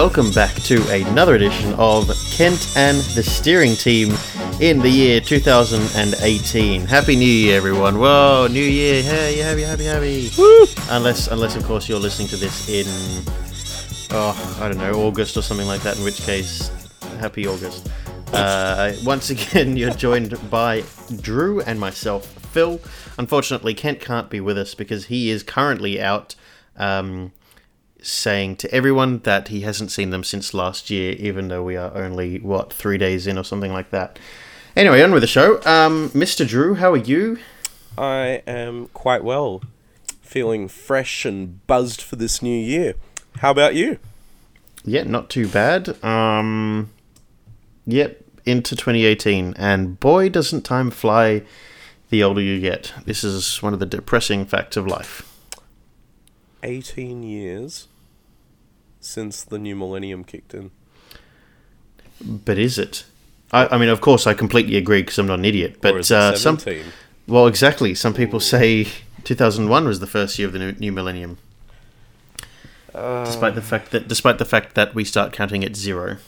Welcome back to another edition of Kent and the Steering Team in the year 2018. Happy New Year, everyone! Whoa, New Year! Hey, happy, happy, happy! Woo! Unless, unless of course you're listening to this in, oh, I don't know, August or something like that. In which case, happy August. Uh, once again, you're joined by Drew and myself, Phil. Unfortunately, Kent can't be with us because he is currently out. Um, saying to everyone that he hasn't seen them since last year, even though we are only what three days in or something like that. Anyway, on with the show. Um, Mr. Drew, how are you? I am quite well, feeling fresh and buzzed for this new year. How about you? Yeah, not too bad. Um, yep, into 2018, and boy, doesn't time fly the older you get. This is one of the depressing facts of life. 18 years since the new millennium kicked in. But is it? I, I mean, of course, I completely agree because I'm not an idiot. But uh, some, well, exactly. Some people say 2001 was the first year of the new, new millennium, Uh, despite the fact that despite the fact that we start counting at zero.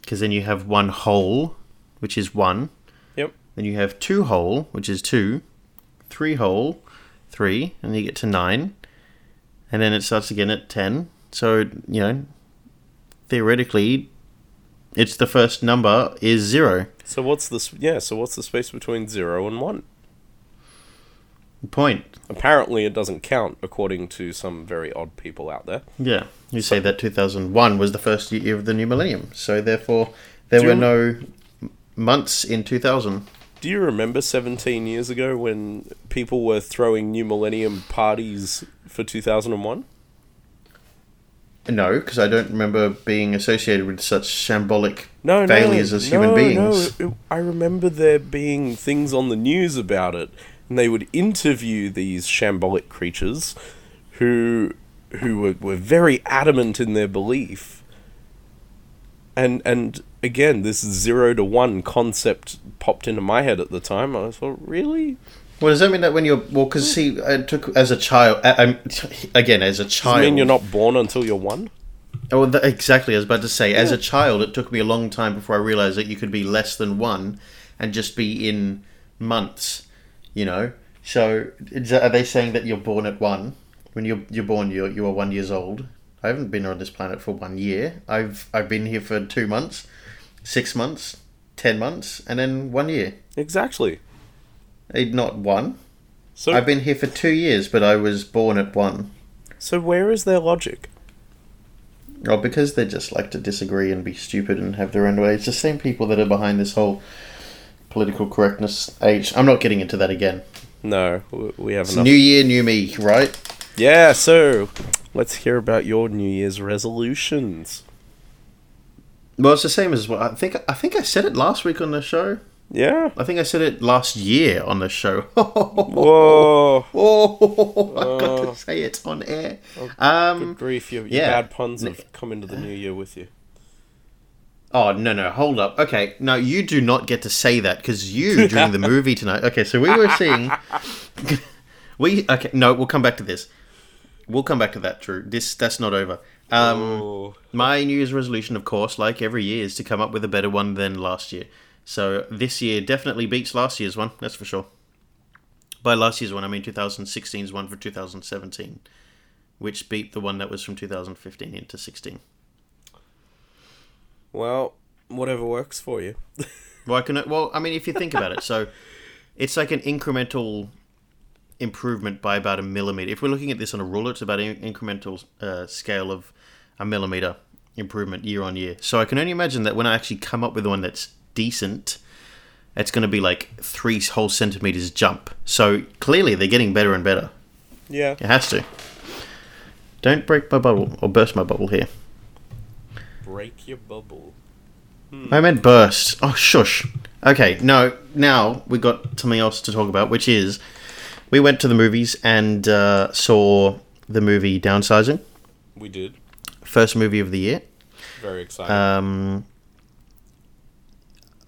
Because then you have one whole, which is one. Yep. Then you have two whole, which is two. Three whole, three, and you get to nine. And then it starts again at ten. So you know, theoretically, it's the first number is zero. So what's this? Yeah. So what's the space between zero and one? Point. Apparently, it doesn't count according to some very odd people out there. Yeah, you say that 2001 was the first year of the new millennium, so therefore there were no months in 2000. Do you remember 17 years ago when people were throwing new millennium parties for 2001? No, because I don't remember being associated with such shambolic no, failures no, as human no, beings. No, I remember there being things on the news about it, and they would interview these shambolic creatures, who who were, were very adamant in their belief. And and again, this zero to one concept popped into my head at the time. I thought, really? Well, does that mean that when you're well? Because see, I took as a child. I, I'm again as a Does child. it mean you're not born until you're one? Oh, exactly. I was about to say, as a child, it took me a long time before I realized that you could be less than one and just be in months. You know, so is that- are they saying that you're born at one? When you're you're born, you're you are one years old. I haven't been on this planet for one year. I've I've been here for two months, six months, ten months, and then one year. Exactly. Eh, Not one. So I've been here for two years, but I was born at one. so where is their logic? Oh, because they just like to disagree and be stupid and have their own way. It's the same people that are behind this whole political correctness age. I'm not getting into that again. No, we have It's enough. new year, new me, right? Yeah, so let's hear about your New Year's resolutions. Well, it's the same as what I think. I think I said it last week on the show. Yeah. I think I said it last year on the show. Whoa. Oh, I got Oh. to say it on air. Um, Good grief, your, your yeah. bad puns have come into the new year with you. Oh no no hold up okay no you do not get to say that because you during the movie tonight okay so we were seeing we okay no we'll come back to this we'll come back to that Drew. This that's not over. Um my New Year's resolution of course like every year is to come up with a better one than last year. So this year definitely beats last year's one that's for sure. By last year's one I mean 2016's one for 2017 which beat the one that was from 2015 into 16 Well, whatever works for you. Well, I can. Well, I mean, if you think about it, so it's like an incremental improvement by about a millimeter. If we're looking at this on a ruler, it's about an incremental uh, scale of a millimeter improvement year on year. So I can only imagine that when I actually come up with one that's decent, it's going to be like three whole centimeters jump. So clearly, they're getting better and better. Yeah. It has to. Don't break my bubble or burst my bubble here. Break your bubble. I meant burst. Oh, shush. Okay, no, now we've got something else to talk about, which is we went to the movies and uh, saw the movie Downsizing, We did. first movie of the year. Very exciting. Um,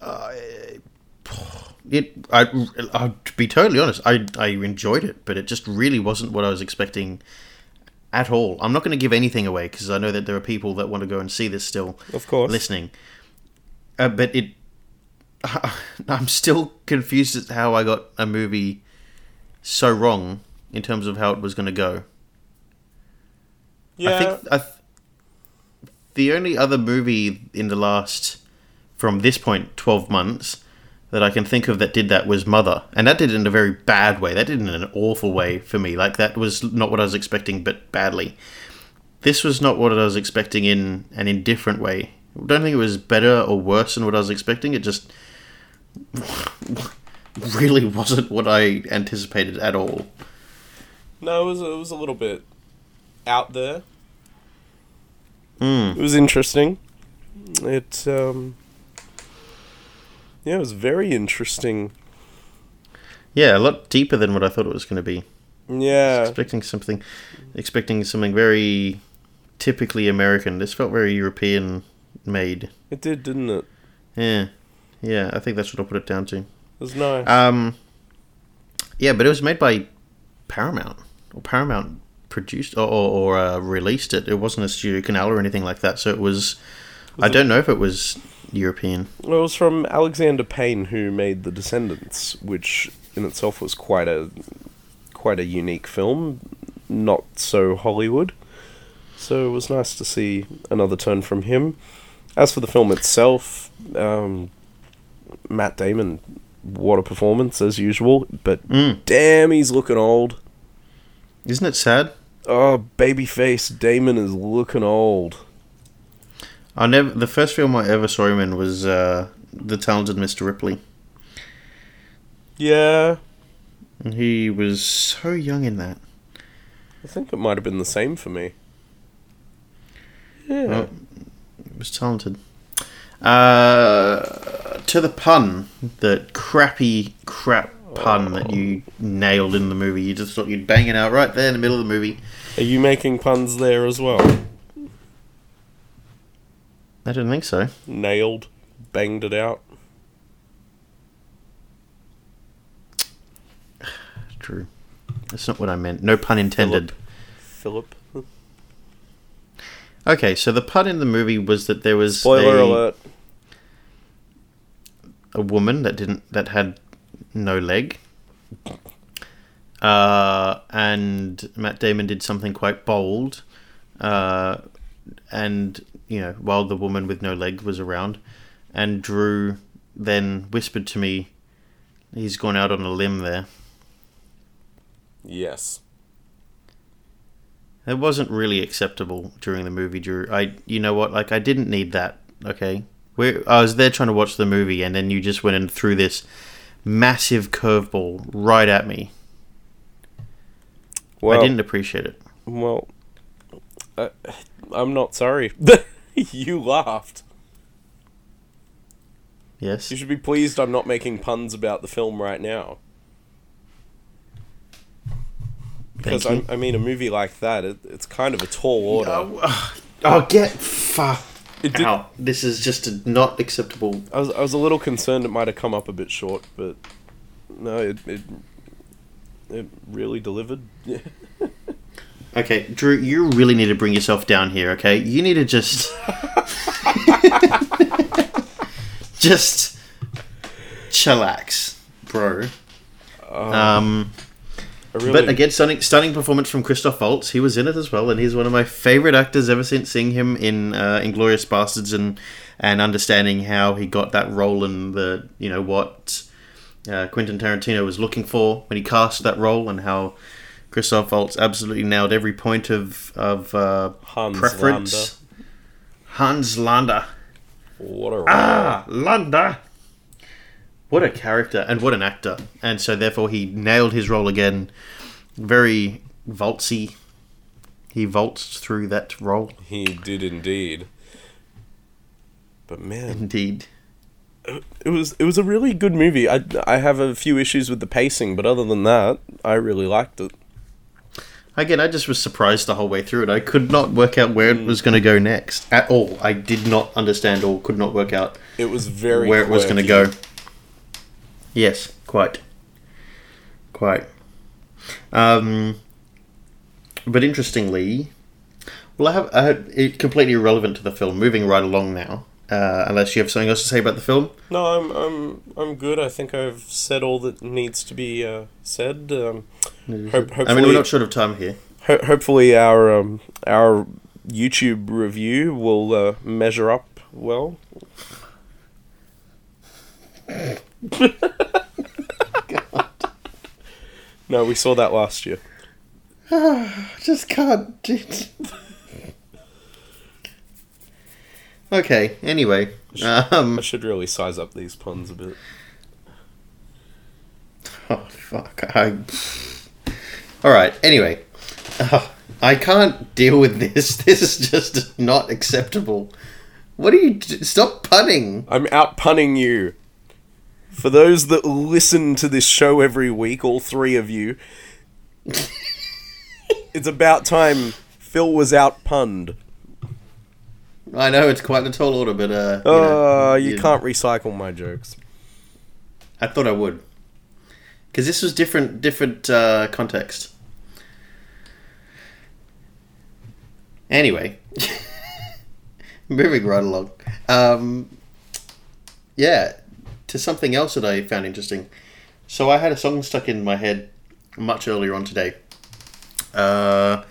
I, it, I, I'll be totally honest, I, I enjoyed it, but it just really wasn't what I was expecting at all. I'm not going to give anything away because I know that there are people that want to go and see this still Of course. listening. Uh, but it, I'm still confused as to how I got a movie so wrong in terms of how it was going to go. Yeah. I think I th- the only other movie in the last, from this point, 12 months that I can think of that did that was Mother. And that did it in a very bad way. That did it in an awful way for me. Like, that was not what I was expecting, but badly. This was not what I was expecting in an indifferent way. I don't think it was better or worse than what I was expecting. It just really wasn't what I anticipated at all. no, it was it was a little bit out there. Mm. It was interesting. It um Yeah, it was very interesting. Yeah, a lot deeper than what I thought it was going to be. Yeah. expecting something expecting something very typically American. This felt very European made. It did, didn't it? Yeah. Yeah, I think that's what I'll put it down to. It was nice. Um Yeah, but it was made by Paramount. Or Paramount produced or, or, or uh, released it. It wasn't a StudioCanal or anything like that. So it was, I it- don't know if it was European. Well, it was from Alexander Payne, who made The Descendants, which in itself was quite a quite a unique film, not so Hollywood. So it was nice to see another turn from him. As for the film itself, um, Matt Damon, what a performance as usual. But Mm. damn, he's looking old. Isn't it sad? Oh, babyface Damon is looking old. I never. The first film I ever saw him in was uh, The Talented Mr. Ripley. Yeah, he was so young in that. I think it might have been the same for me. Yeah. Well, he was talented. Uh, to the pun, the crappy crap pun that you nailed in the movie. You just thought you'd bang it out right there in the middle of the movie. Are you making puns there as well? I didn't think so. Nailed, banged it out. True. That's not what I meant. No pun intended. Philip. Okay, so the part in the movie was that there was Spoiler a, alert. a woman that didn't that had no leg. Uh, and Matt Damon did something quite bold. Uh, and you know, while the woman with no leg was around, and Drew then whispered to me, "He's gone out on a limb there." Yes. It wasn't really acceptable during the movie, Drew. I, you know what? Like, I didn't need that. Okay, we I was there trying to watch the movie, and then you just went and threw this massive curveball right at me. Well, I didn't appreciate it. Well, uh, I'm not sorry. you laughed. Yes. You should be pleased I'm not making puns about the film right now. Because I, I mean, a movie like that, it, it's kind of a tall order. Oh, oh, get fuck It did- out! This is just a not acceptable. I was I was a little concerned it might have come up a bit short, but no, it it, it really delivered. Okay, Drew, you really need to bring yourself down here. Okay, you need to just, just chillax, bro. Um. I really, But again, stunning, stunning performance from Christoph Waltz. He was in it as well, and he's one of my favorite actors ever since seeing him in uh, *Inglourious Basterds* and and understanding how he got that role and the you know what uh, Quentin Tarantino was looking for when he cast that role, and how Christoph Waltz absolutely nailed every point of of uh, Hans preference. Hans Landa. what a Ah, Landa. What a character and what an actor. And so therefore he nailed his role again. Very vaultsy. He vaults through that role. he did indeed. But man, Indeed. it was it was a really good movie. I I have a few issues with the pacing, but other than that, I really liked it. Again, I just was surprised the whole way through it. I could not work out where it was going to go next at all. I did not understand or could not work out It was very where it was going to go. Yes, quite. Quite. Um, but interestingly, well, I have, I have it completely irrelevant to the film. Moving right along now, uh, unless you have something else to say about the film. No, I'm I'm I'm good. I think I've said all that needs to be uh, said. Um, hope, hopefully, I mean, we're not short of time here. ho- hopefully our um, our YouTube review will uh, measure up well. no, we saw that last year. Just can't. do it. okay. Anyway, um, I should really size up these puns a bit. oh fuck. I. All right. Anyway, uh, I can't deal with this. This is just not acceptable. What are you? d- Stop punning. I'm out punning you. For those that listen to this show every week, all three of you, it's about time Phil was out punned. I know it's quite a tall order, but uh. You, know, Uh, you can't recycle my jokes. I thought I would, because this was different, different uh, context. Anyway, moving right along. Um, yeah, to something else that I found interesting. So I had a song stuck in my head much earlier on today. Uh,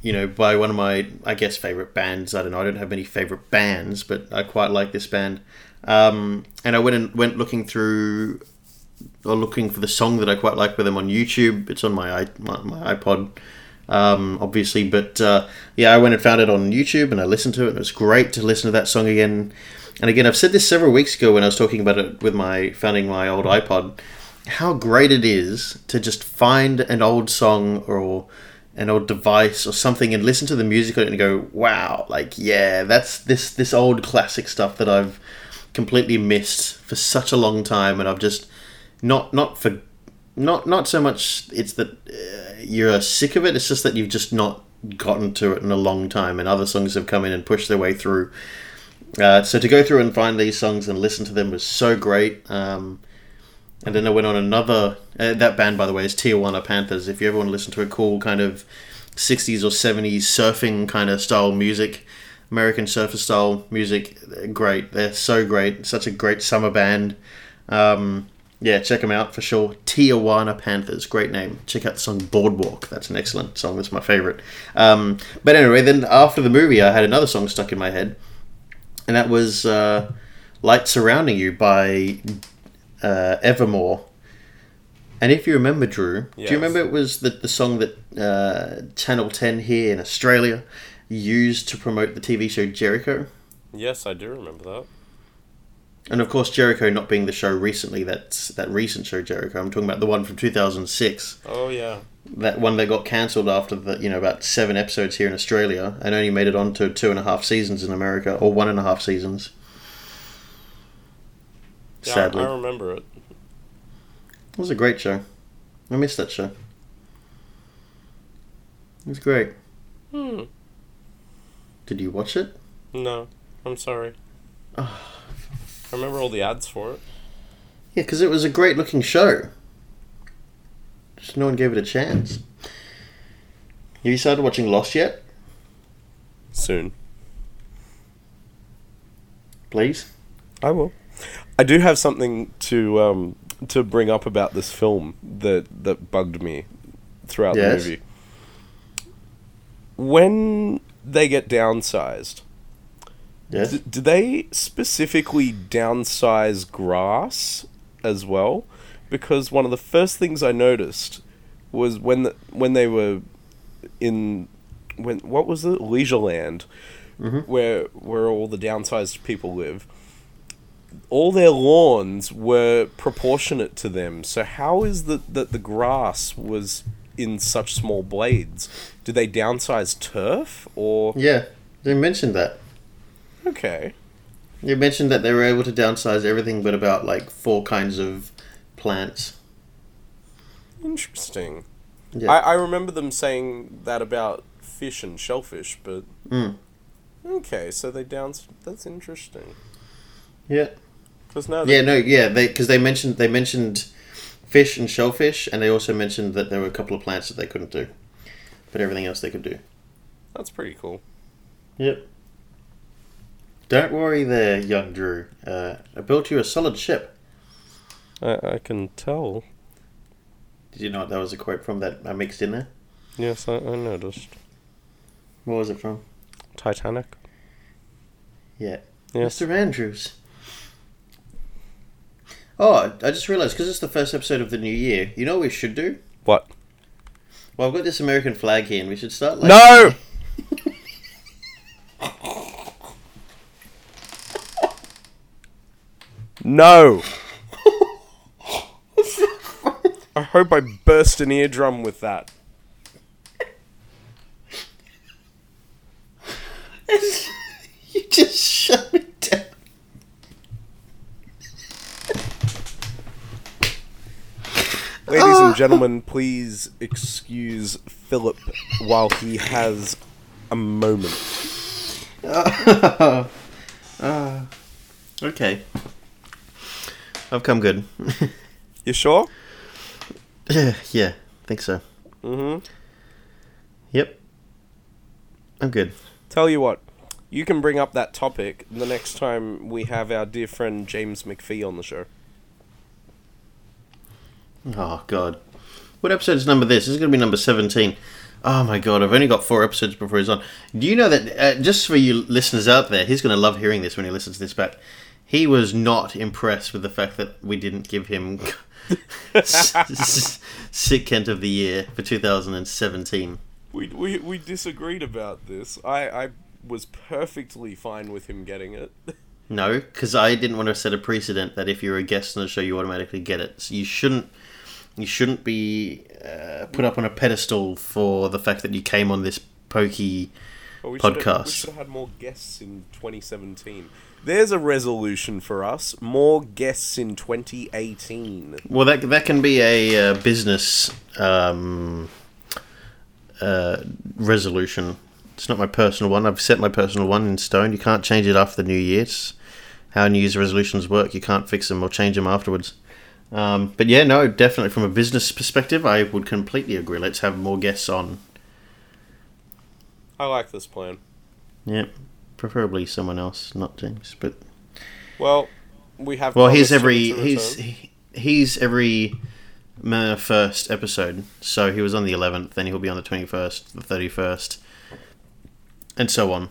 you know, by one of my, I guess, favorite bands. I don't know. I don't have many favorite bands, but I quite like this band. Um, and I went and went looking through or looking for the song that I quite like with them on YouTube. It's on my my, my iPod, um, obviously. But uh, yeah, I went and found it on YouTube and I listened to it. And it was great to listen to that song again. And again, I've said this several weeks ago when I was talking about it with my founding my old iPod. How great it is to just find an old song or an old device or something and listen to the music on it and go, wow, like yeah, that's this this old classic stuff that I've completely missed for such a long time, and I've just not not for not not so much it's that uh, you're sick of it. It's just that you've just not gotten to it in a long time, and other songs have come in and pushed their way through. Uh, so to go through and find these songs and listen to them was so great. Um, and then I went on another. Uh, that band, by the way, is Tijuana Panthers. If you ever want to listen to a cool kind of 60s or 70s surfing kind of style music, American surfer style music, great. They're so great. Such a great summer band. Um, yeah, check them out for sure. Tijuana Panthers, great name. Check out the song Boardwalk. That's an excellent song. That's my favorite. Um, but anyway, then after the movie, I had another song stuck in my head, and that was uh, "Light Surrounding You" by uh, Evermore. And if you remember, Drew, do you remember it was the, the song that uh, Channel 10 here in Australia used to promote the TV show Jericho? Yes, I do remember that. And of course, Jericho not being the show recently, that's that recent show Jericho. I'm talking about the one from 2006. Oh yeah. That one that got cancelled after the, you know, about seven episodes here in Australia and only made it on to two and a half seasons in America, or one and a half seasons. Yeah, I- Sadly. I remember it. It was a great show. I missed that show. It was great. Hmm. Did you watch it? No, I'm sorry. Ah. I remember all the ads for it. Yeah, because it was a great looking show. Just no one gave it a chance. Have you started watching Lost yet? Soon. Please? I will. I do have something to um, to bring up about this film that that bugged me throughout Yes. the movie. When they get downsized, Yes. d- do they specifically downsize grass as well? Because one of the first things I noticed was when the, when they were in when what was it Leisureland, Mhm. where where all the downsized people live. All their lawns were proportionate to them. So how is that that the grass was in such small blades? Did they downsize turf or Yeah, they mentioned that. Okay? You mentioned that they were able to downsize everything but about like four kinds of plants. Interesting. Yeah. I, I remember them saying that about fish and shellfish, but Mm. okay, so they downs. That's interesting. Yeah. Because now, Yeah, no, yeah, they because they mentioned they mentioned fish and shellfish, and they also mentioned that there were a couple of plants that they couldn't do. but everything else they could do. That's pretty cool. Yep. Don't worry there, young Drew. Uh, I built you a solid ship. I, I can tell. Did you know what that was a quote from that I mixed in there? Yes, I, I noticed. What was it from? Titanic. Yeah. Yes. Mr. Andrews. Oh, I just realised because it's the first episode of the new year. You know what we should do? What? Well, I've got this American flag here, and we should start like. No! No! I hope I burst an eardrum with that. you just shut me down. Ladies and oh. gentlemen, please excuse Philip while he has a moment. Uh, uh, okay. I've come good. You sure? yeah, yeah, think so. Mm-hmm. Yep. I'm good. Tell you what, you can bring up that topic the next time we have our dear friend James McPhee on the show. Oh god. What episode is number this? This is going to be number 17. Oh my god, I've only got four episodes before he's on. Do you know that, uh, just for you listeners out there, he's going to love hearing this when he listens to this back. He was not impressed with the fact that we didn't give him Sick Kent of the Year for 2017. We, we, we disagreed about this. I, I was perfectly fine with him getting it. No, because I didn't want to set a precedent that if you're a guest on the show, you automatically get it. So you shouldn't. You shouldn't be uh, put up on a pedestal for the fact that you came on this pokey But we should have- Podcast. We should have had more guests in 2017. There's a resolution for us: more guests in 2018. Well, that that can be a uh, business um, uh, resolution. It's not my personal one. I've set my personal one in stone. You can't change it after the new year. It's how New Year's resolutions work. You can't fix them or change them afterwards. Um, but yeah, no, definitely from a business perspective, I would completely agree. Let's have more guests on. I like this plan. Yeah, preferably someone else, not James. But Well, we have. well, he's every he's he- he's every uh, first episode. So he was on the eleventh, then he'll be on the twenty first, the thirty first, and so on.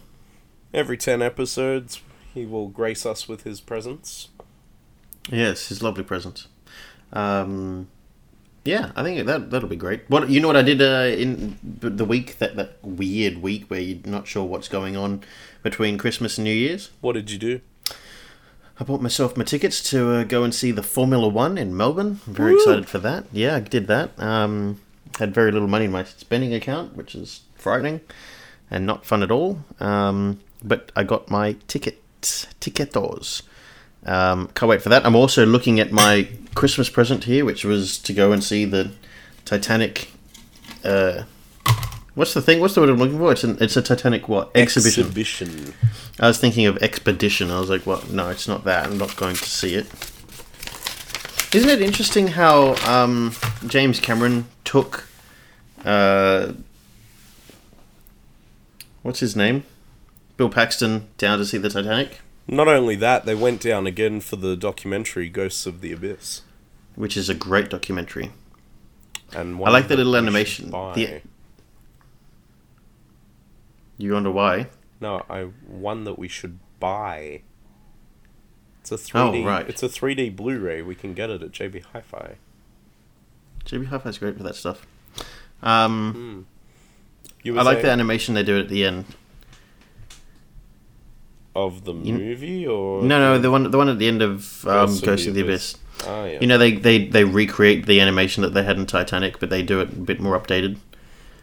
every 10 episodes. He will grace us with his presence. Yes, his lovely presence. Um, yeah, I think that that'll be great. What you know? What I did uh, in the week that that weird week where you're not sure what's going on between Christmas and New Year's. What did you do? I bought myself my tickets to uh, go and see the Formula One in Melbourne. I'm very excited for that. Yeah, I did that. Um, had very little money in my spending account, which is frightening and not fun at all. Um, but I got my tickets, ticketos. Um, can't wait for that. I'm also looking at my Christmas present here, which was to go and see the Titanic. Uh, what's the thing? What's the word I'm looking for? It's an, it's a Titanic what exhibition. Exhibition. I was thinking of expedition. I was like, well, no, it's not that. I'm not going to see it. Isn't it interesting how um, James Cameron took uh, what's his name, Bill Paxton, down to see the Titanic, Not only that, they went down again for the documentary Ghosts of the Abyss. which is a great documentary. And I like the little animation. The- You wonder why? No, I one that we should buy. It's a 3D. Oh, right. It's a 3D Blu-ray. We can get it at JB Hi-Fi. JB Hi-Fi's great for that stuff. Um, You were I like the animation they do at the end. Of the movie or No, no, the one, the one at the end of um, Ghosts Ghost, of the the Abyss. Ah, yeah. You know, they, they, they recreate the animation that they had in Titanic, but they do it a bit more updated.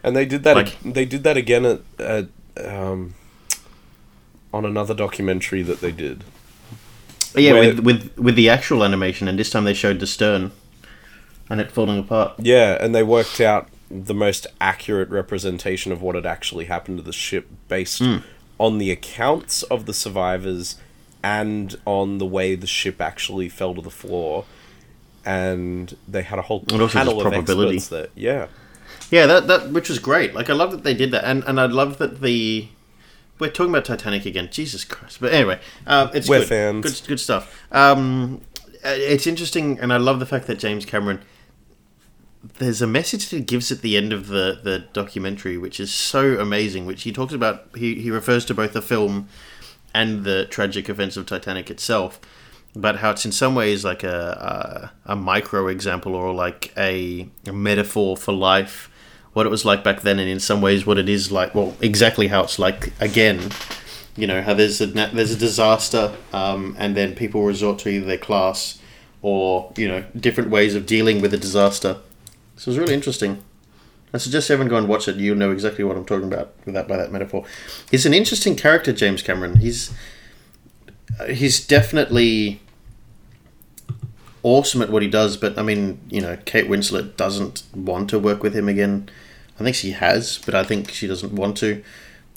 And they did that. Like- ag- they did that again at, at um, on another documentary that they did. Yeah, Where- with, with with the actual animation, and this time they showed the stern and it falling apart. Yeah, and they worked out the most accurate representation of what had actually happened to the ship based Hmm. On the accounts of the survivors and on the way the ship actually fell to the floor. And they had a whole And panel of probability. experts there. Yeah. Yeah, that that which was great. Like I love that they did that, and and I love that the we're talking about Titanic again. Jesus Christ! But anyway, uh, it's We're good. fans. Good, good stuff. Um, uh, it's interesting, and I love the fact that James Cameron. There's a message that he gives at the end of the, the documentary, which is so amazing. Which he talks about. He he refers to both the film and the tragic events of Titanic itself, but how it's in some ways like a a, a micro example or like a, a metaphor for life, what it was like back then, and in some ways what it is like. Well, exactly how it's like again. You know how there's a there's a disaster, um, and then people resort to either their class or you know different ways of dealing with a disaster. It was really interesting. I suggest everyone go and watch it. You'll know exactly what I'm talking about with that by that metaphor. He's an interesting character, James Cameron. He's uh, he's definitely awesome at what he does, but I mean, you know, Kate Winslet doesn't want to work with him again. I think she has, but I think she doesn't want to.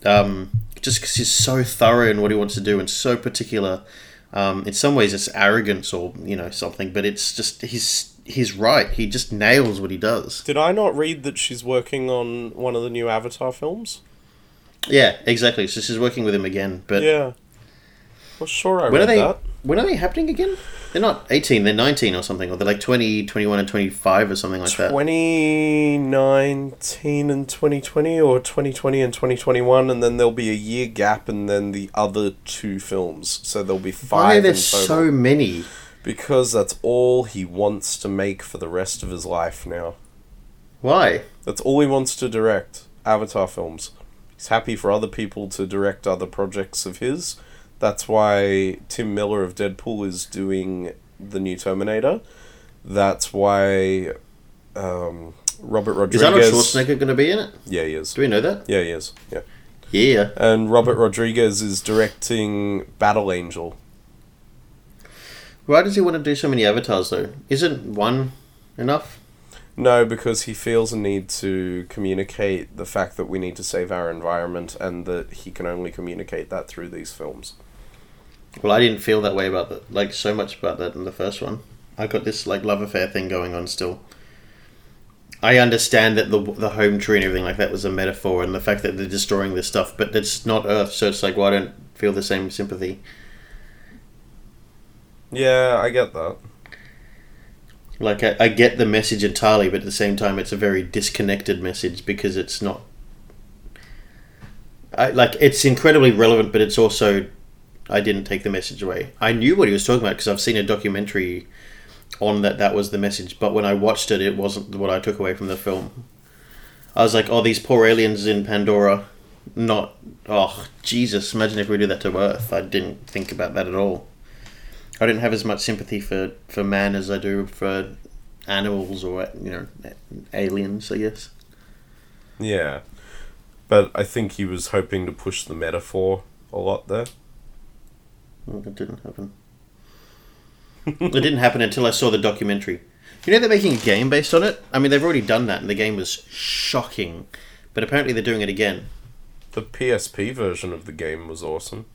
Um, just because he's so thorough in what he wants to do and so particular. Um, in some ways, it's arrogance or you know something, but it's just he's he's right. He just nails what he does. Did I not read that she's working on one of the new Avatar films? Yeah, exactly. So she's working with him again, but Yeah. Well, sure, I when are they that. when are they happening again? They're not 18, they're 19 or something, or they're like 20, 21 and 25 or something like that. 2019 and 2020, or 2020 and 2021, and then there'll be a year gap, and then the other two films. So there'll be five. Why are there so many? Because that's all he wants to make for the rest of his life now. Why? That's all he wants to direct Avatar films. He's happy for other people to direct other projects of his. That's why Tim Miller of Deadpool is doing the new Terminator. That's why um, Robert Rodriguez. Is. Arnold Schwarzenegger going to be in it? Yeah, he is. Do we know that? Yeah, he is. Yeah. Yeah. And Robert Rodriguez is directing Battle Angel. Why does he want to do so many avatars though? Isn't one enough? No, because he feels a need to communicate the fact that we need to save our environment and that he can only communicate that through these films. Well, I didn't feel that way about that, like so much about that in the first one. I got this like love affair thing going on still. I understand that the the home tree and everything like that was a metaphor, and the fact that they're destroying this stuff, but it's not Earth, so it's like, well, I don't feel the same sympathy. Yeah, I get that. Like I, I get the message entirely, but at the same time, it's a very disconnected message because it's not. I like it's incredibly relevant, but it's also, I didn't take the message away. I knew what he was talking about because I've seen a documentary on that. That was the message, but when I watched it, it wasn't what I took away from the film. I was like, oh, these poor aliens in Pandora, not oh Jesus! Imagine if we did that to Earth. I didn't think about that at all. I didn't have as much sympathy for, for man as I do for animals or you know aliens. I guess. Yeah. But I think he was hoping to push the metaphor a lot there. Well, it didn't happen. it didn't happen until I saw the documentary. You know they're making a game based on it. I mean, they've already done that, and the game was shocking. But apparently they're doing it again. The PSP version of the game was awesome.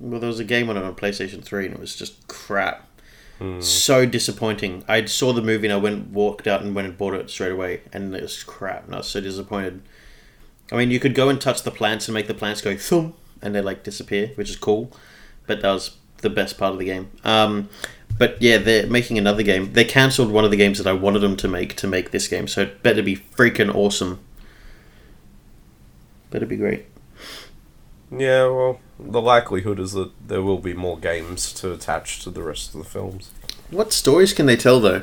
Well, there was a game on it on PlayStation Three, and it was just crap. So disappointing. I saw the movie and I went walked out and went and bought it straight away, and it was crap. And I was so disappointed. I mean, you could go and touch the plants and make the plants go thump, and they like disappear, which is cool. But that was the best part of the game. Um, but yeah, they're making another game. They cancelled one of the games that I wanted them to make to make this game, so it better be freaking awesome. Better be great. Yeah, well, the likelihood is that there will be more games to attach to the rest of the films. What stories can they tell though?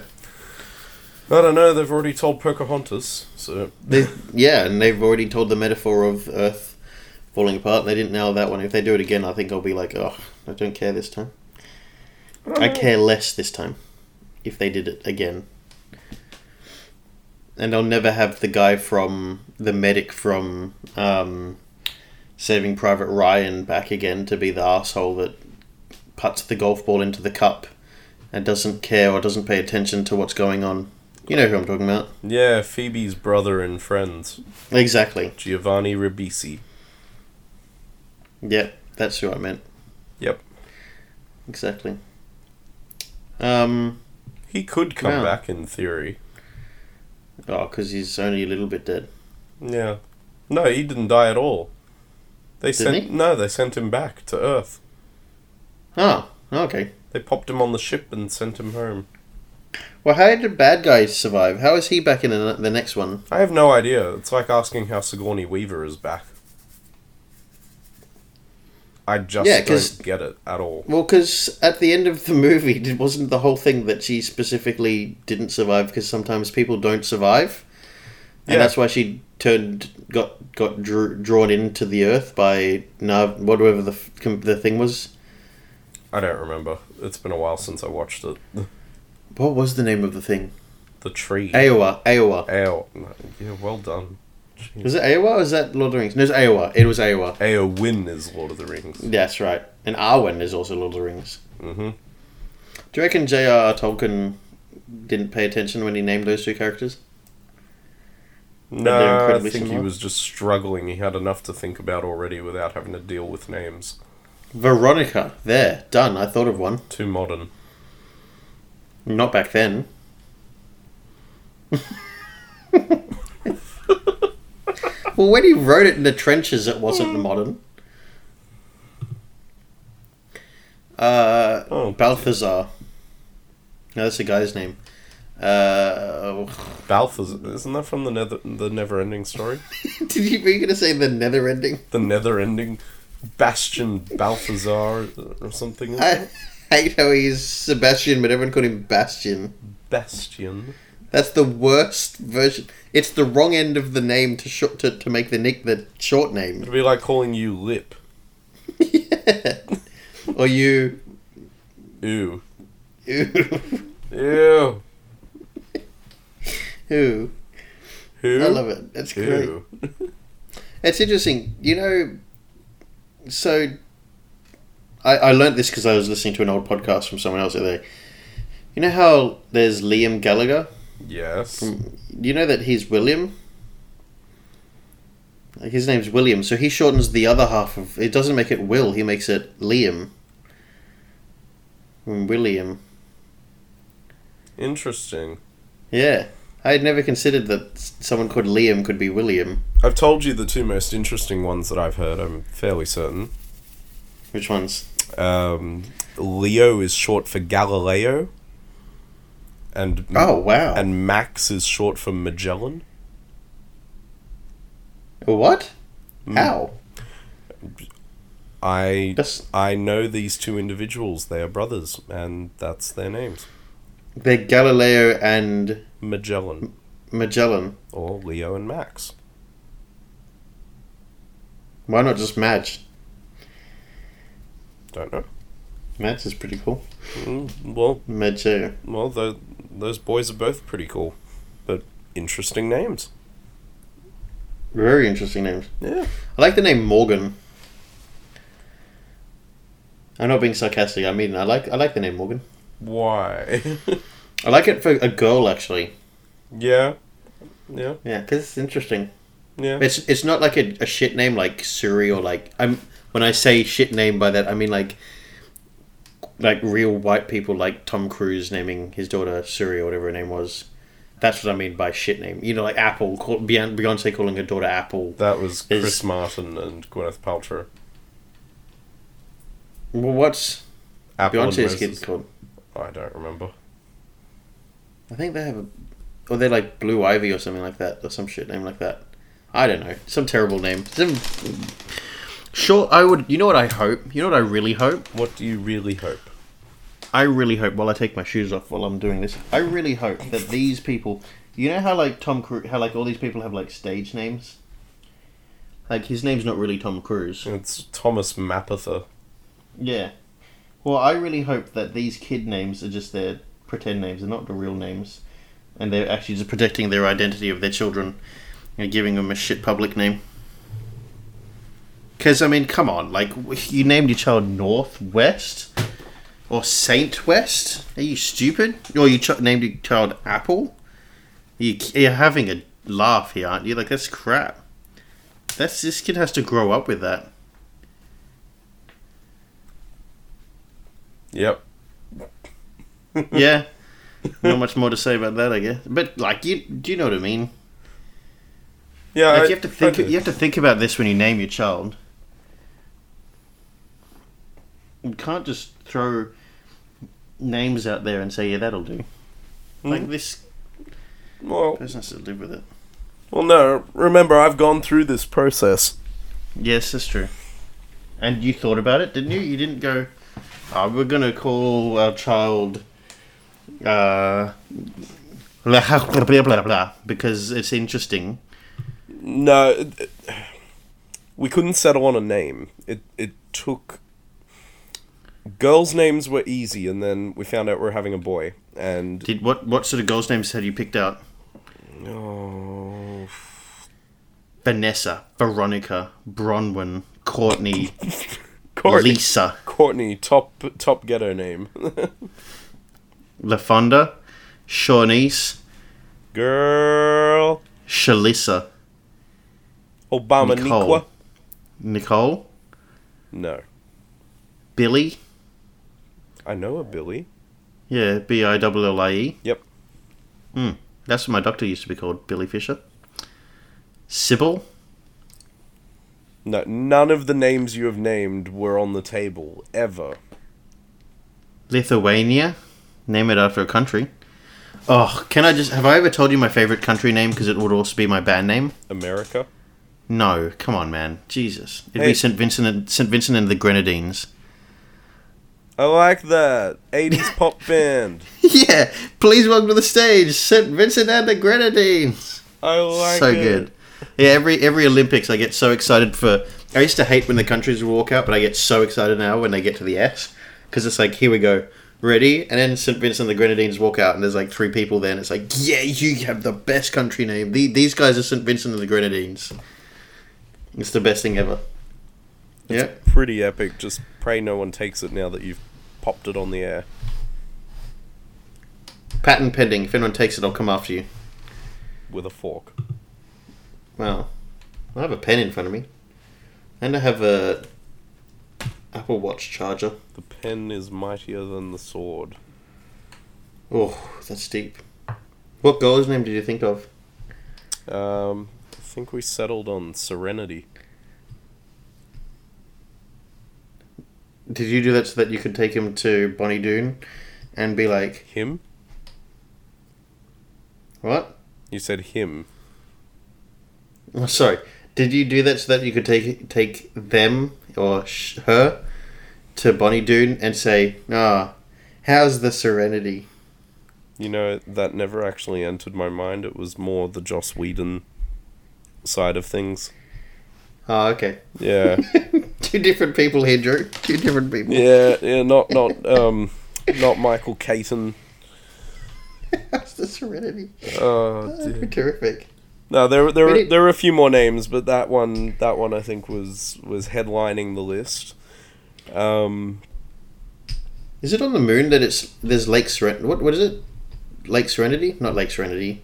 I don't know, they've already told Pocahontas, so. They, yeah, and they've already told the metaphor of Earth falling apart. They didn't nail that one. If they do it again, I think I'll be like, oh, I don't care this time. I care less this time. If they did it again. And I'll never have the guy from the medic from um, Saving Private Ryan back again to be the asshole that puts the golf ball into the cup and doesn't care or doesn't pay attention to what's going on. You know who I'm talking about. Yeah, Phoebe's brother and friends, Exactly. Giovanni Ribisi. Yeah, that's who I meant. Yep. Exactly. Um, He could come back in theory. Oh, because he's only a little bit dead. Yeah. No, he didn't die at all. They Didn't sent he? no, they sent him back to Earth. Oh, okay. They popped him on the ship and sent him home. Well, how did the bad guy survive? How is he back in the, the next one? I have no idea. It's like asking how Sigourney Weaver is back. I just Yeah, don't get it at all. Well, because at the end of the movie, it wasn't the whole thing that she specifically didn't survive because sometimes people don't survive, and Yeah. that's why she turned got got drew, drawn into the earth by Nav, whatever the the thing was. I don't remember. It's been a while since I watched it. What was the name of the thing? The tree. Eywa. Eywa. Ao. Yeah, well done. Was it Eywa or was that Lord of the Rings? No, it was Eywa. It was Eywa. Eowyn is Lord of the Rings. That's right. And Arwen is also Lord of the Rings. hmm Do you reckon J.R.R. Tolkien didn't pay attention when he named those two characters? No, I think he was just struggling. He had enough to think about already without having to deal with names. Veronica. There. Done. I thought of one. Too modern. Not back then. well, when he wrote it in the trenches, it wasn't modern. Uh, Oh. Balthazar. No, that's a guy's name. Uh, Balthazar. Isn't that from the Nether the Never Ending Story? did you were you gonna say the nether ending? The Nether Ending Bastian Balthazar or something. I hate how he's Sebastian, but everyone called him Bastian. Bastian. That's the worst version. It's the wrong end of the name to short to, to make the nick the short name. It'd be like calling you Lip. yeah. Or you. Ew. Ew. Ew. Who? Who? I love it. That's great. It's interesting. You know, so I, I learned this because I was listening to an old podcast from someone else the other day. You know how there's Liam Gallagher? Yes. You know that he's William? Like his name's William, so he shortens the other half of it doesn't make it Will, he makes it Liam. Mm, William. Interesting. Yeah. I had never considered that someone called Liam could be William. I've told you the two most interesting ones that I've heard, I'm fairly certain. Which ones? Um, Leo is short for Galileo. And Oh wow. and Max is short for Magellan. what? Mm. How? I That's I know these two individuals. They are brothers, and that's their names. they're Galileo and Magellan Magellan. or Leo and Max. Why not just Madge? Don't know. Madge is pretty cool. Mm, well, Madge. well, tho- those boys are both pretty cool, but interesting names. Very interesting names. Yeah. I like the name Morgan. I'm not being sarcastic. I mean, I like I like the name Morgan. Why? I like it for a girl actually. yeah. Yeah. Yeah, because it's interesting. Yeah. It's it's not like a, a shit name like Suri or like I'm when I say shit name by that I mean like like real white people like Tom Cruise naming his daughter Suri or whatever her name was. That's what I mean by shit name. You know, like Apple, call, Beyonce calling her daughter Apple. That was Is- Chris Martin and Gwyneth Paltrow. Well, what's Apple Beyonce's kid called? I don't remember. I think they have a, or they're like Blue Ivy or something like that, or some shit name like that. I don't know, some terrible name. Some, sure, I would. You know what I hope? You know what I really hope? What do you really hope? I really hope. While I take my shoes off while I'm doing this, I really hope that these people. You know how like Tom Cruise, how like all these people have like stage names. Like his name's not really Tom Cruise. It's Thomas Mapother. Yeah. Well, I really hope that these kid names are just their pretend names, they're not the real names. And they're actually just protecting their identity of their children and giving them a shit public name. Because, I mean, come on, like, you named your child Northwest? Or Saint West? Are you stupid? Or you ch- named your child Apple? You, you're having a laugh here, aren't you? Like, that's crap. That's, this kid has to grow up with that. Yep. yeah. Not much more to say about that, I guess. But like, you do you know what I mean? Yeah, Like, I- you have to think. You have to think about this when you name your child. You can't just throw names out there and say, "Yeah, that'll do." Like Mm. this Well, person has to live with it. well, no. Remember, I've gone through this process. Yes, that's true. And you thought about it, didn't you? You didn't go. Oh, we're gonna call our child. Uh, blah, blah, blah, blah, blah, because it's interesting. No, it- we couldn't settle on a name. It it took. Girls' names were easy, and then we found out we are having a boy. And Did what? What sort of girls' names had you picked out? oh, Vanessa, Veronica, Bronwyn, Courtney, Courtney, Lisa, Courtney, top top ghetto name. LaFonda, Shawnice, Girl, Shalissa, Obama Nicole. Nikwa. Nicole, No, Billy. I know a Billy. Yeah, B I L L I E. Yep. Hmm. That's what my doctor used to be called, Billy Fisher. Sybil. No, none of the names you have named were on the table ever. Lithuania. Name it after a country. Oh, can I just have I ever told you my favorite country name because it would also be my band name? America. No, come on, man, Jesus! It'd Hey. be Saint Vincent and Saint Vincent and the Grenadines. I like that. 80s pop band. yeah, please welcome to the stage, Saint Vincent and the Grenadines. I like so it. good. Yeah, every every Olympics, I get so excited for. I used to hate when the countries would walk out, but I get so excited now when they get to the S because it's like, here we go, ready, and then St. Vincent and the Grenadines walk out, and there's like three people there, and it's like, yeah, you have the best country name. The, these guys are St. Vincent and the Grenadines. It's the best thing ever. Yeah, Pretty epic. Just pray no one takes it now that you've popped it on the air. patent pending. If anyone takes it, I'll come after you. with a fork. Well, I have a pen in front of me, and I have a Apple Watch charger. The pen is mightier than the sword. Oh, that's deep. What girl's name did you think of? Um, I think we settled on Serenity. Did you do that so that you could take him to Bonnie Doon and be like, Him? what? You said him. Oh, sorry. Did you do that so that you could take take them or sh- her to Bonnie Doon and say, ah, how's the Serenity? You know, that never actually entered my mind. It was more the Joss Whedon side of things. Oh, okay. Yeah. Two different people here, Drew. Two different people. yeah, yeah, not not um not Michael Caton. How's the Serenity? Oh, be terrific. No, there there Really? there were a few more names, but that one that one I think was was headlining the list. Um, Is it on the moon that it's there's Lake Serenity? What what is it? Lake Serenity? Not Lake Serenity.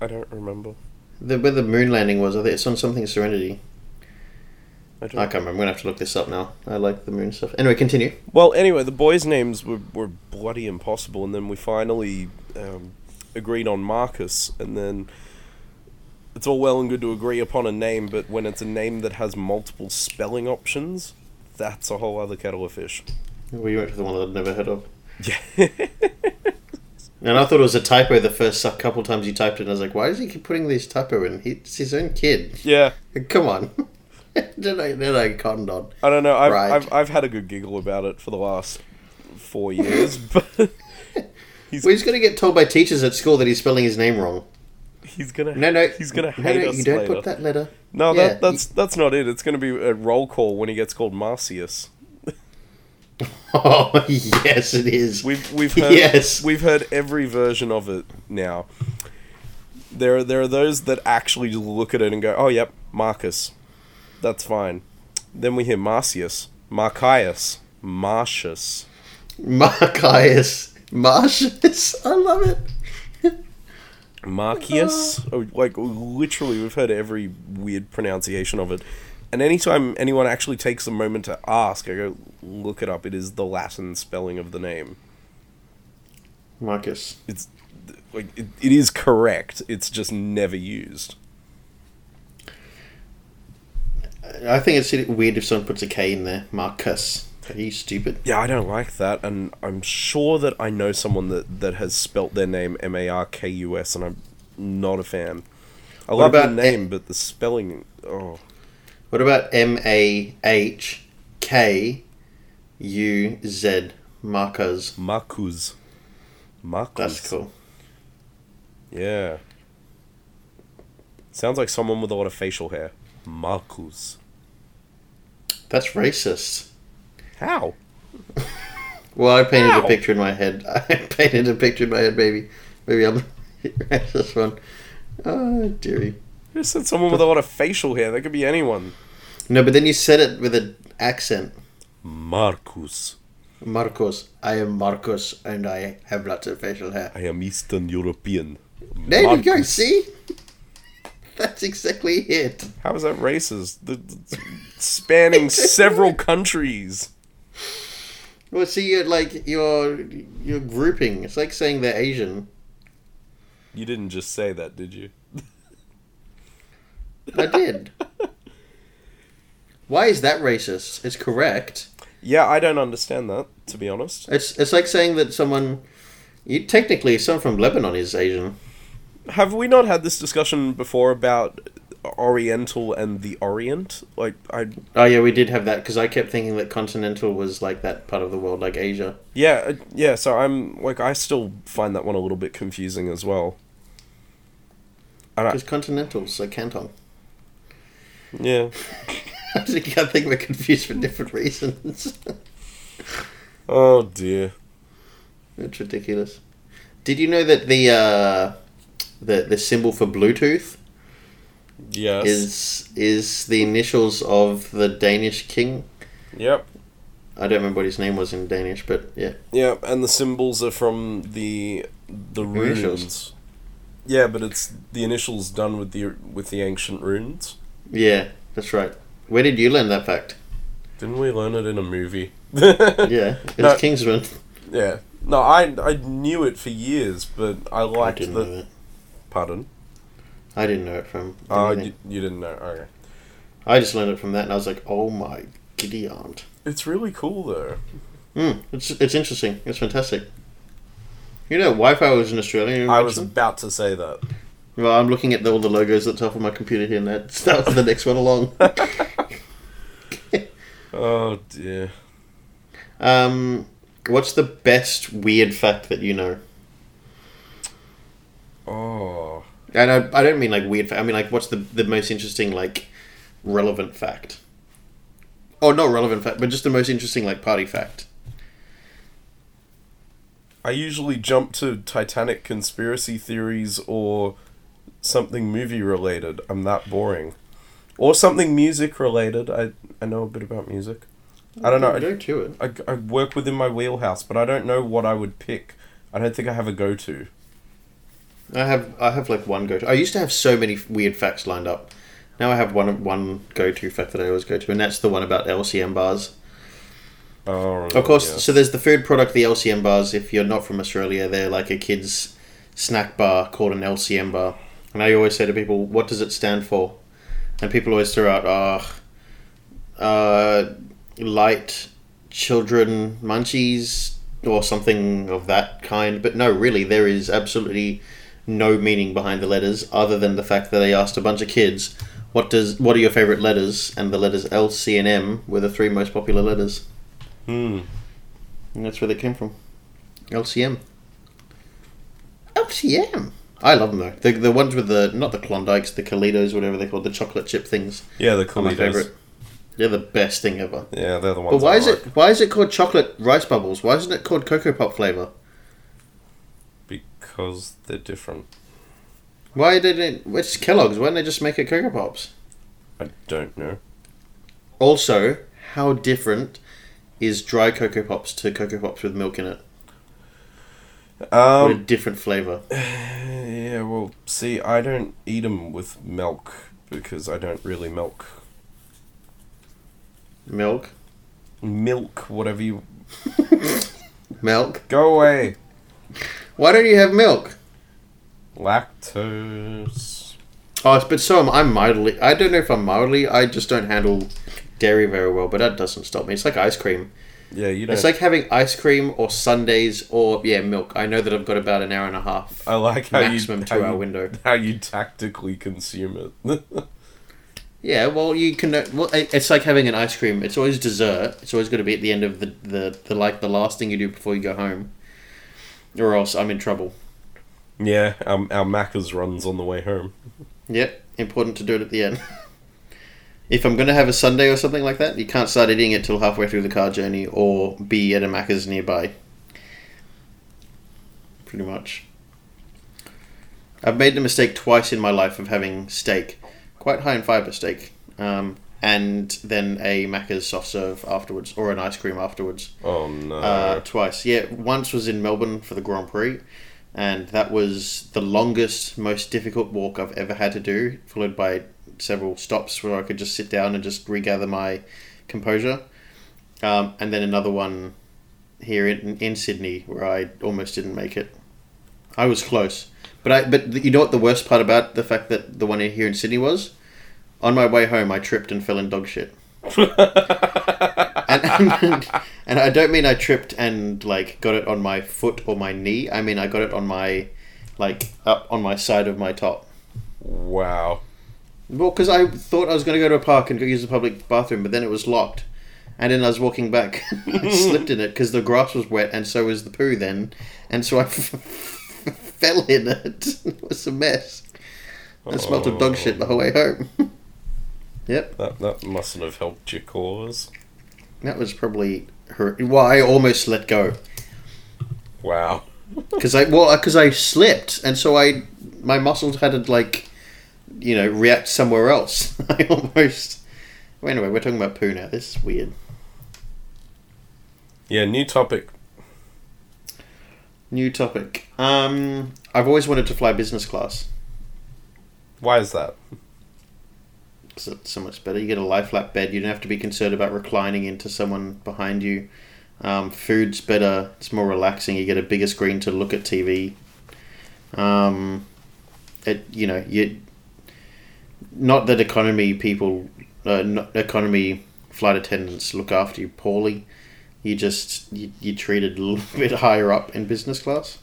I don't remember. The where the moon landing was. I think it's on something Serenity. I I don't. can't remember. I'm gonna have to look this up now. I like the moon stuff. Anyway, continue. Well, anyway, the boys' names were, were bloody impossible, and then we finally um, agreed on Marcus, and then it's all well and good to agree upon a name, but when it's a name that has multiple spelling options, that's a whole other kettle of fish. We went to the one I'd never heard of. Yeah. And I thought it was a typo the first couple times you typed it. And I was like, why does he keep putting this typo in? It's his own kid. yeah. Come on. then, I, then I cottoned on. I don't know. I've, Right. I've, I've had a good giggle about it for the last four years, but he's, Well, he's going to get told by teachers at school that he's spelling his name wrong. He's gonna No, no. he's gonna hate no, us You don't later. put that letter. No, Yeah, that, that's that's not it. It's gonna be a roll call when he gets called Marcius. Oh, yes, it is. We've we've heard Yes. we've heard every version of it now. There are, there are those that actually look at it and go, "Oh, yep, Marcus, that's fine." Then we hear Marcius, Marcius, Marcius. Marcius. Marcius. I love it. Marcius. Oh, like literally, we've heard every weird pronunciation of it. And anytime anyone actually takes a moment to ask, I go look it up. It is the Latin spelling of the name. Marcus. It's like it, it is correct. It's just never used. I think it's weird if someone puts a K in there. Marcus. Are you stupid? Yeah, I don't like that, and I'm sure that I know someone that that has spelt their name M A R K U S, and I'm not a fan. I What love the about name, but the spelling. Oh, What about M A H K U Z? Marcus. Marcus. Marcus. That's cool. Yeah. Sounds like someone with a lot of facial hair. Marcus. That's racist. How? Well, I painted Ow. a picture in my head. I painted a picture in my head, baby. Maybe I'm this one. Oh, dearie. You said someone with a lot of facial hair. That could be anyone. No, but then you said it with an accent. Marcus. Marcos. I am Marcos, and I have lots of facial hair. I am Eastern European. There you go. See, that's exactly it. How is that racist? The, the- spanning several countries. Well, see, you're like you're you're grouping. It's like saying they're Asian. You didn't just say that, did you? I did. Why is that racist? It's correct. Yeah, I don't understand that, to be honest. It's it's like saying that someone, you technically someone from Lebanon is Asian. Have we not had this discussion before about Oriental and the Orient? Like, I Oh yeah, we did have that because I kept thinking that continental was like that part of the world, like Asia. yeah, uh, yeah. So I'm like, I still find that one a little bit confusing as well. Because continental's like Canton. yeah, I think I think we're confused for different reasons. oh dear. it's ridiculous. Did you know that the uh, the the symbol for Bluetooth Yes. is is the initials of the Danish king? Yep. I don't remember what his name was in Danish, but yeah. Yep. And the symbols are from the the runes. Initials. Yeah, but it's the initials done with the with the ancient runes. Yeah, that's right. Where did you learn that fact? Didn't we learn it in a movie? Yeah, it's No. Kingsman. Yeah. No, I I knew it for years, but I I liked didn't the. Pardon. I didn't know it from. Oh, you, you didn't know. Okay. I just learned it from that, and I was like, "Oh my giddy aunt!" It's really cool though. Mm, it's it's interesting. It's fantastic. You know, Wi-Fi was in Australia. I was about to say that. Well, I'm looking at the, all the logos at the top of my computer here, and that's that was the next one along. Oh dear. um, what's the best weird fact that you know? Oh. And I, I don't mean like weird. Fa- I mean like what's the the most interesting like relevant fact? Or not relevant fact, but just the most interesting like party fact. I usually jump to Titanic conspiracy theories or something movie related. I'm that boring. Or something music related. I I know a bit about music. I don't know. Go to it. I, I work within my wheelhouse, but I don't know what I would pick. I don't think I have a go to. I have I have like one go to. I used to have so many weird facts lined up. Now I have one one go to fact that I always go to, and that's the one about LCM bars. Oh, Of course, yeah. so there's the food product, the LCM bars. If you're not from Australia, they're like a kid's snack bar called an LCM bar. And I always say to people, what does it stand for? And people always throw out, uh, uh, light children munchies or something of that kind. But no, really, there is absolutely no meaning behind the letters other than the fact that they asked a bunch of kids, what does what are your favorite letters? And the letters L, C, and M were the three most popular letters. Hmm. And that's where they came from. LCM. LCM. I love them though. The the ones with the not the Klondikes, the Kalitos, whatever they're called, the chocolate chip things. Yeah, the Are my favorite. They're the best thing ever. Yeah, they're the ones. But why I is like. it why is it called chocolate rice bubbles? Why isn't it called cocoa pop flavor? Because they're different. Why did it? It's Kellogg's. Why didn't they just make it cocoa pops? I don't know. Also, how different is dry cocoa pops to cocoa pops with milk in it? What a Um. different flavor. Yeah. Well, see, I don't eat them with milk because I don't really milk. Milk, Milk, whatever you. milk. Go away. Why don't you have milk? Lactose. Oh, but so am I'm mildly. I don't know if I'm mildly. I just don't handle dairy very well, but that doesn't stop me. It's like ice cream. Yeah, you don't. It's like having ice cream or sundaes or yeah milk. I know that I've got about an hour and a half I like how maximum you two hour you, window. how you tactically consume it. Yeah, well, you can. Well, it's like having an ice cream. It's always dessert. It's always going to be at the end of the, the, the like the last thing you do before you go home, or else I'm in trouble. yeah, our, our Macca's runs on the way home. Yep, important to do it at the end. if I'm going to have a sundae or something like that, you can't start eating it till halfway through the car journey or be at a Macca's nearby. Pretty much. I've made the mistake twice in my life of having steak, quite high in fiber steak, um, and then a Macca's soft serve afterwards, or an ice cream afterwards. Oh no. Uh, twice. Yeah, once was in Melbourne for the Grand Prix, and that was the longest, most difficult walk I've ever had to do, followed by several stops where I could just sit down and just regather my composure. Um, and then another one here in, in Sydney where I almost didn't make it. I was close. But I but you know what the worst part about the fact that the one here in Sydney was? On my way home I tripped and fell in dog shit. and, and, and I don't mean I tripped and like got it on my foot or my knee. I mean I got it on my like up on my side of my top. wow. Well, because I thought I was going to go to a park and go use the public bathroom, but then it was locked. And then I was walking back, I slipped in it because the grass was wet, and so was the poo then, and so I fell in it. It was a mess. I smelled of dog shit the whole way home. Yep, That that mustn't have helped your cause. that was probably her. Well, I almost let go. Wow. because I well because I slipped and so I my muscles had to like you know react somewhere else. I almost. Well, anyway, we're talking about poo now. This is weird. Yeah, new topic. New topic. Um, I've always wanted to fly business class Why is that? It's so much better. You get a lie flat bed. You don't have to be concerned about reclining into someone behind you. Um, food's better. It's more relaxing. You get a bigger screen to look at TV. Um, it you know you. Not that economy people, uh, economy flight attendants look after you poorly. You just you, you're treated a little bit higher up in business class.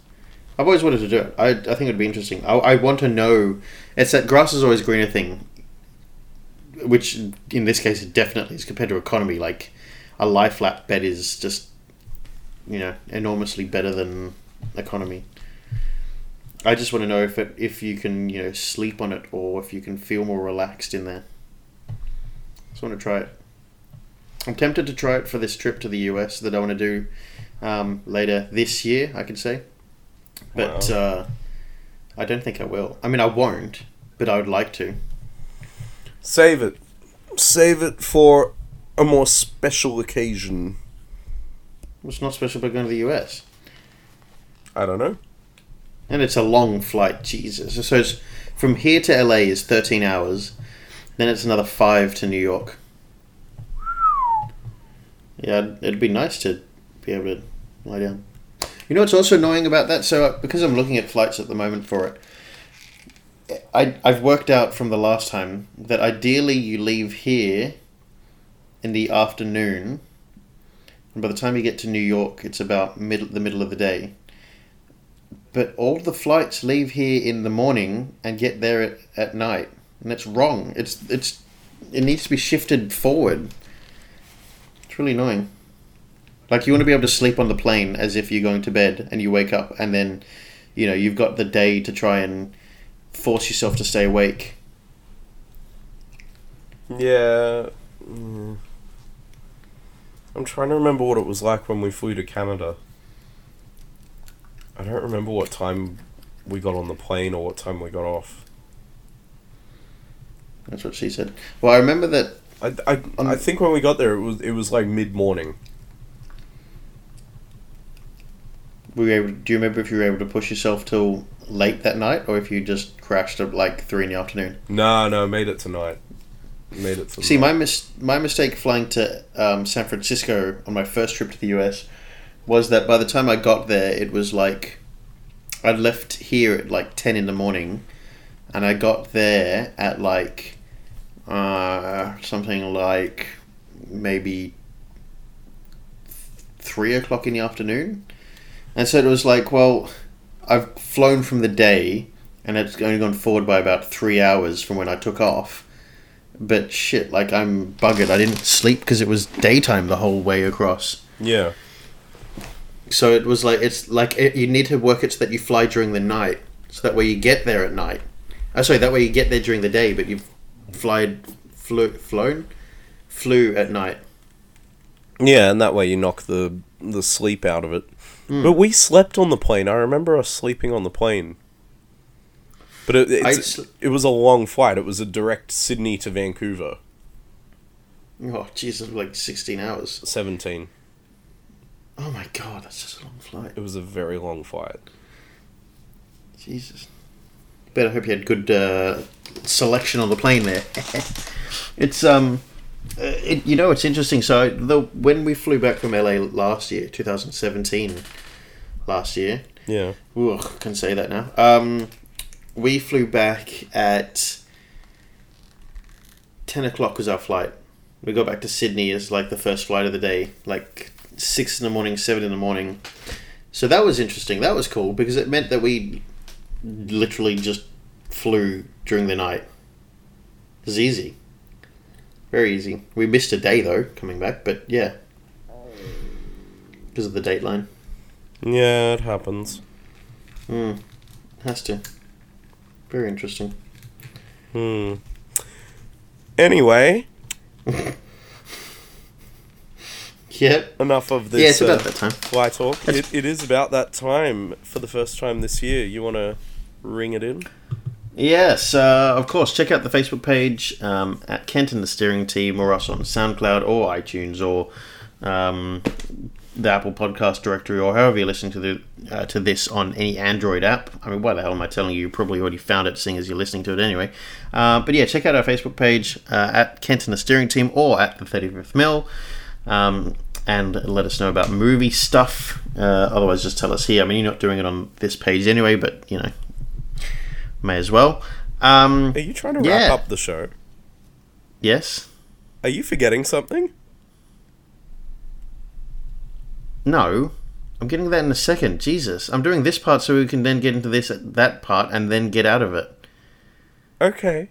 I've always wanted to do it. I, I think it'd be interesting. I, I want to know. It's that grass is always greener thing, which in this case definitely is compared to economy. Like a lie flat bed is just, you know, enormously better than economy. I just want to know if it if you can you know sleep on it or if you can feel more relaxed in there. Just want to try it. I'm tempted to try it for this trip to the US that I want to do um, later this year. I can say, but Wow. uh, I don't think I will. I mean, I won't, but I would like to. Save it. Save it for a more special occasion. What's not special about going to the US? I don't know. And it's a long flight, Jesus. So it's from here to LA is 13 hours, then it's another five to New York. Yeah, it'd be nice to be able to lie down. You know what's also annoying about that? So, uh, because I'm looking at flights at the moment for it, I, I've worked out from the last time that ideally you leave here in the afternoon, and by the time you get to New York, it's about middle, the middle of the day. But all the flights leave here in the morning and get there at, at night and it's wrong. It's it's it needs to be shifted forward. It's really annoying. Like you want to be able to sleep on the plane as if you're going to bed and you wake up and then you know you've got the day to try and force yourself to stay awake Yeah. mm. I'm trying to remember what it was like when we flew to Canada. I don't remember what time we got on the plane or what time we got off. that's what she said well i remember that I, I, I think when we got there it was it was like mid morning. we were able do you remember if you were able to push yourself till late that night or if you just crashed at like three in the afternoon No, no, made it tonight. Made it tonight. See, my mis- my mistake flying to um, San Francisco on my first trip to the US was that by the time I got there, it was like I'd left here at like ten in the morning, and I got there at like uh, something like maybe three o'clock in the afternoon, and so it was like, well, I've flown from the day, and it's only gone forward by about three hours from when I took off. But shit, like I'm buggered. I didn't sleep because it was daytime the whole way across. Yeah. So it was like it's like it, you need to work it so that you fly during the night, so that way you get there at night. Oh, sorry, that way you get there during the day, but you've flied, flew, flown, flew at night. Yeah, and that way you knock the the sleep out of it. Hmm. But we slept on the plane. I remember us sleeping on the plane. But it it's, sl- it was a long flight. It was a direct Sydney to Vancouver, Oh Jesus, like sixteen hours. seventeen. Oh my god, that's just a long flight. It was a very long flight. Jesus. Better hope you had good uh, selection on the plane there. it's um, it, you know, it's interesting. So the when we flew back from LA last year, 2017, last year. Yeah. Ooh, can say that now. Um, we flew back at ten o'clock was our flight. We got back to Sydney as like the first flight of the day, like six in the morning, seven in the morning. So that was interesting. That was cool because it meant that we literally just flew during the night. It was easy, very easy. We missed a day though coming back, but yeah, because of the dateline. Yeah, it happens. Hmm. Has to. Very interesting. Hmm. Anyway, Yep. enough of this yeah, it's about uh, that time. fly talk. It, it is about that time for the first time this year. You want to ring it in? Yes, uh, of course. Check out the Facebook page um, at Kent and the Steering Team, or us on SoundCloud or iTunes or um, the Apple Podcast Directory, or however you're listening to the uh, to this on any Android app. I mean, why the hell am I telling you? You probably already found it, seeing as you're listening to it anyway. Uh, but yeah, check out our Facebook page uh, at Kent and the Steering Team, or at the 35th Mill. Um, and let us know about movie stuff. Uh, otherwise, just tell us here. I mean, you're not doing it on this page anyway, but you know, may as well. Um, Are you trying to Yeah. wrap up the show? yes. Are you forgetting something? No. I'm getting that in a second. Jesus. I'm doing this part so we can then get into this that part and then get out of it. Okay.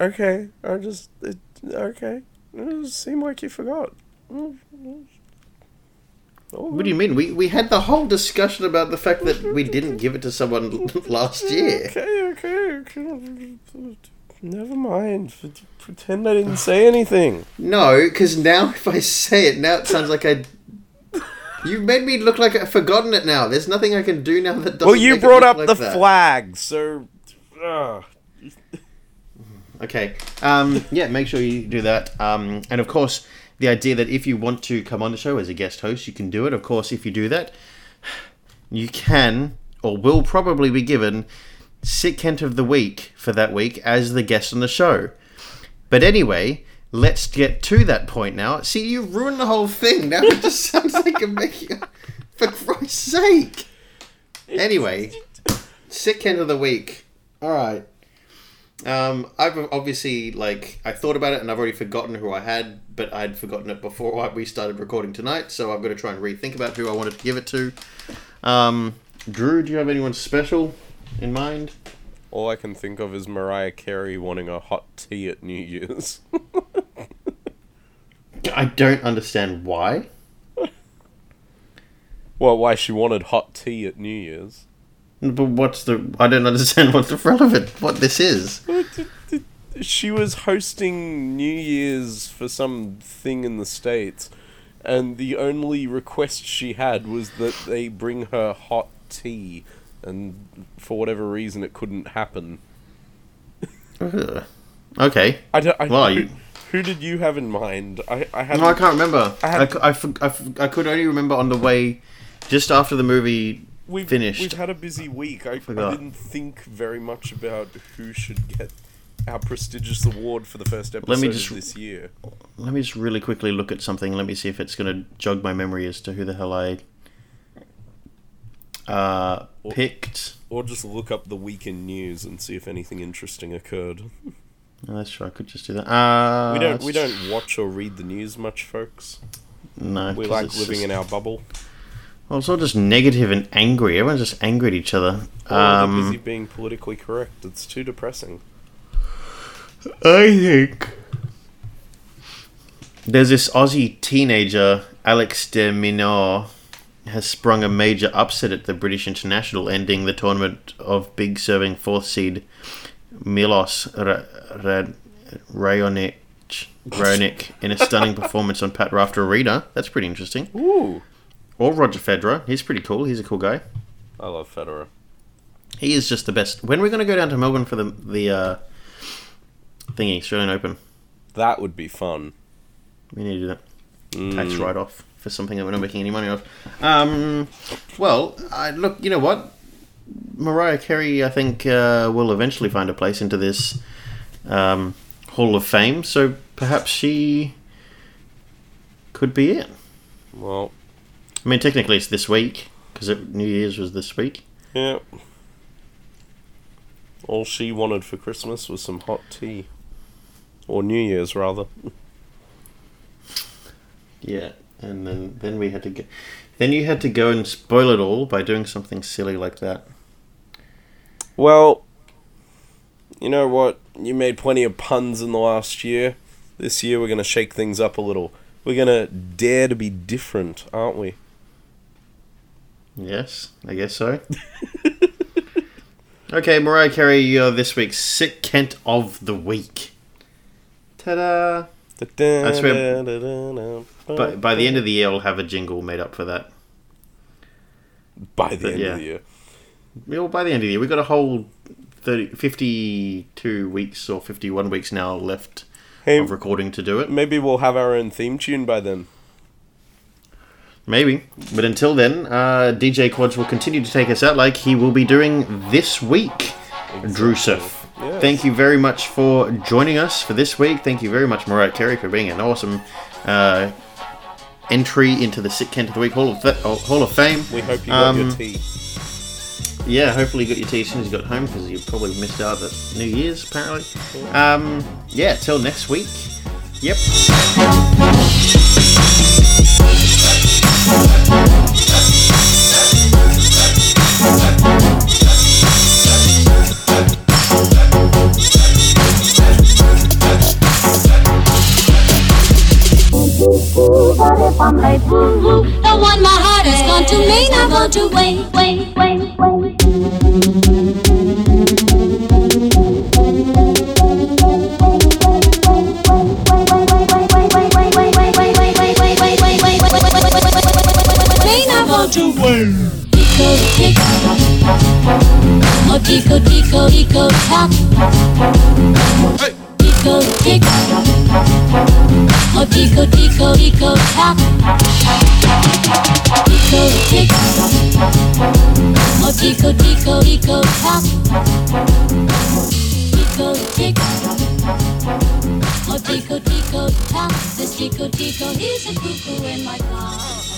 Okay. I just. It, okay. It seemed like you forgot. Oh, What do you mean? We we had the whole discussion about the fact that we didn't give it to someone last year. Okay, okay, okay. Never mind. Pretend I didn't say anything. No, because now if I say it, now it sounds like I. You made me look like I've forgotten it now. There's nothing I can do now that doesn't. Well, you brought up like the that. flag, so. Uh, Okay. Um, yeah, make sure you do that. Um, and of course, the idea that if you want to come on the show as a guest host, you can do it. Of course, if you do that, you can or will probably be given Sick Kent of the Week for that week as the guest on the show. But anyway, let's get to that point now. See, you ruined the whole thing. Now it just sounds like a making. For Christ's sake. Anyway, Sick Kent of the Week. All right. Um, I've obviously like I thought about it and I've already forgotten who I had, but I'd forgotten it before we started recording tonight. So I'm going to try and rethink about who I wanted to give it to. Um, Drew, do you have anyone special in mind? all I can think of is Mariah Carey wanting a hot tea at New Year's. I don't understand why. well, why she wanted hot tea at New Year's. But what's the? I don't understand what's the relevant. What this is? She was hosting New Year's for some thing in the States, and the only request she had was that they bring her hot tea, and for whatever reason it couldn't happen. Ugh. Okay. I don't, I, Well, who, you- who did you have in mind? I, I had No, I can't remember. I I, had- cou- I, I, I could only remember on the way, just after the movie we've, finished. We've had a busy week. I, I didn't think very much about who should get our prestigious award for the first episode Let me of just- this year. Let me just really quickly look at something. Let me see if it's going to jog my memory as to who the hell I. uh, picked. Or just look up the weekend news and see if anything interesting occurred. Oh, that's true. I could just do that. Uh, we don't we don't watch or read the news much, folks. No, We like living just- in our bubble. Well, it's all just negative and angry. Everyone's just angry at each other. Um, busy being politically correct. It's too depressing. I think there's this Aussie teenager, Alex de Minaur, has sprung a major upset at the Brisbane International, ending the tournament of big serving fourth seed Milos Ra- Ra- Raonic. Raonic in a stunning performance on Pat Rafter Arena. That's pretty interesting. Ooh, Or Roger Federer. He's pretty cool. He's a cool guy. I love Federer. He is just the best. When are we going to go down to Melbourne for the the uh, thingy Australian Open? That would be fun. We need to do that. Mm. tax write off for something that we're not making any money off. Um, well, I, look, you know what? Mariah Carey, I think, uh, will eventually find a place into this um, Hall of Fame, so perhaps she could be it. Well, I mean, technically, it's this week because New Year's was this week. yeah. All she wanted for Christmas was some hot tea. Or New Year's, rather. Yeah, and then then we had to go. Then you had to go and spoil it all by doing something silly like that. Well, you know what? You made plenty of puns in the last year. This year we're going to shake things up a little. We're going to dare to be different, aren't we? Yes, I guess so. okay, Mariah Carey, you're this week's Sick Kent of the Week. Ta-da! I swear- But by the end of the year, I'll have a jingle made up for that. by the but end yeah. of the year. Well, by the end of the year, we've got a whole 30, 52 weeks or 51 weeks now left Hey, of recording to do it. maybe we'll have our own theme tune by then. Maybe. But until then, uh, DJ Quads will continue to take us out like he will be doing this week. Drusif. Yes. Thank you very much for joining us for this week. Thank you very much, Mariah Carey, for being an awesome uh, entry into the Sick Kent of the Week Hall of, Fa- Hall of Fame. We hope you got your Um, tea. Yeah, hopefully you got your tea as soon as you got home because you probably missed out at New Year's, apparently. Um, yeah, till next week. Yep. The one my heart has gone to may not want to wait, wait, wait, wait. Wait. Tico tick. Oh tico tico tico tock. Tico tick. Oh, tico, tico, tico, tock. Tico, tick. Oh, tico, tico, tico, tock. Tico, tick. Oh, tico, tico, tock. This tico, tico is a cuckoo in my car.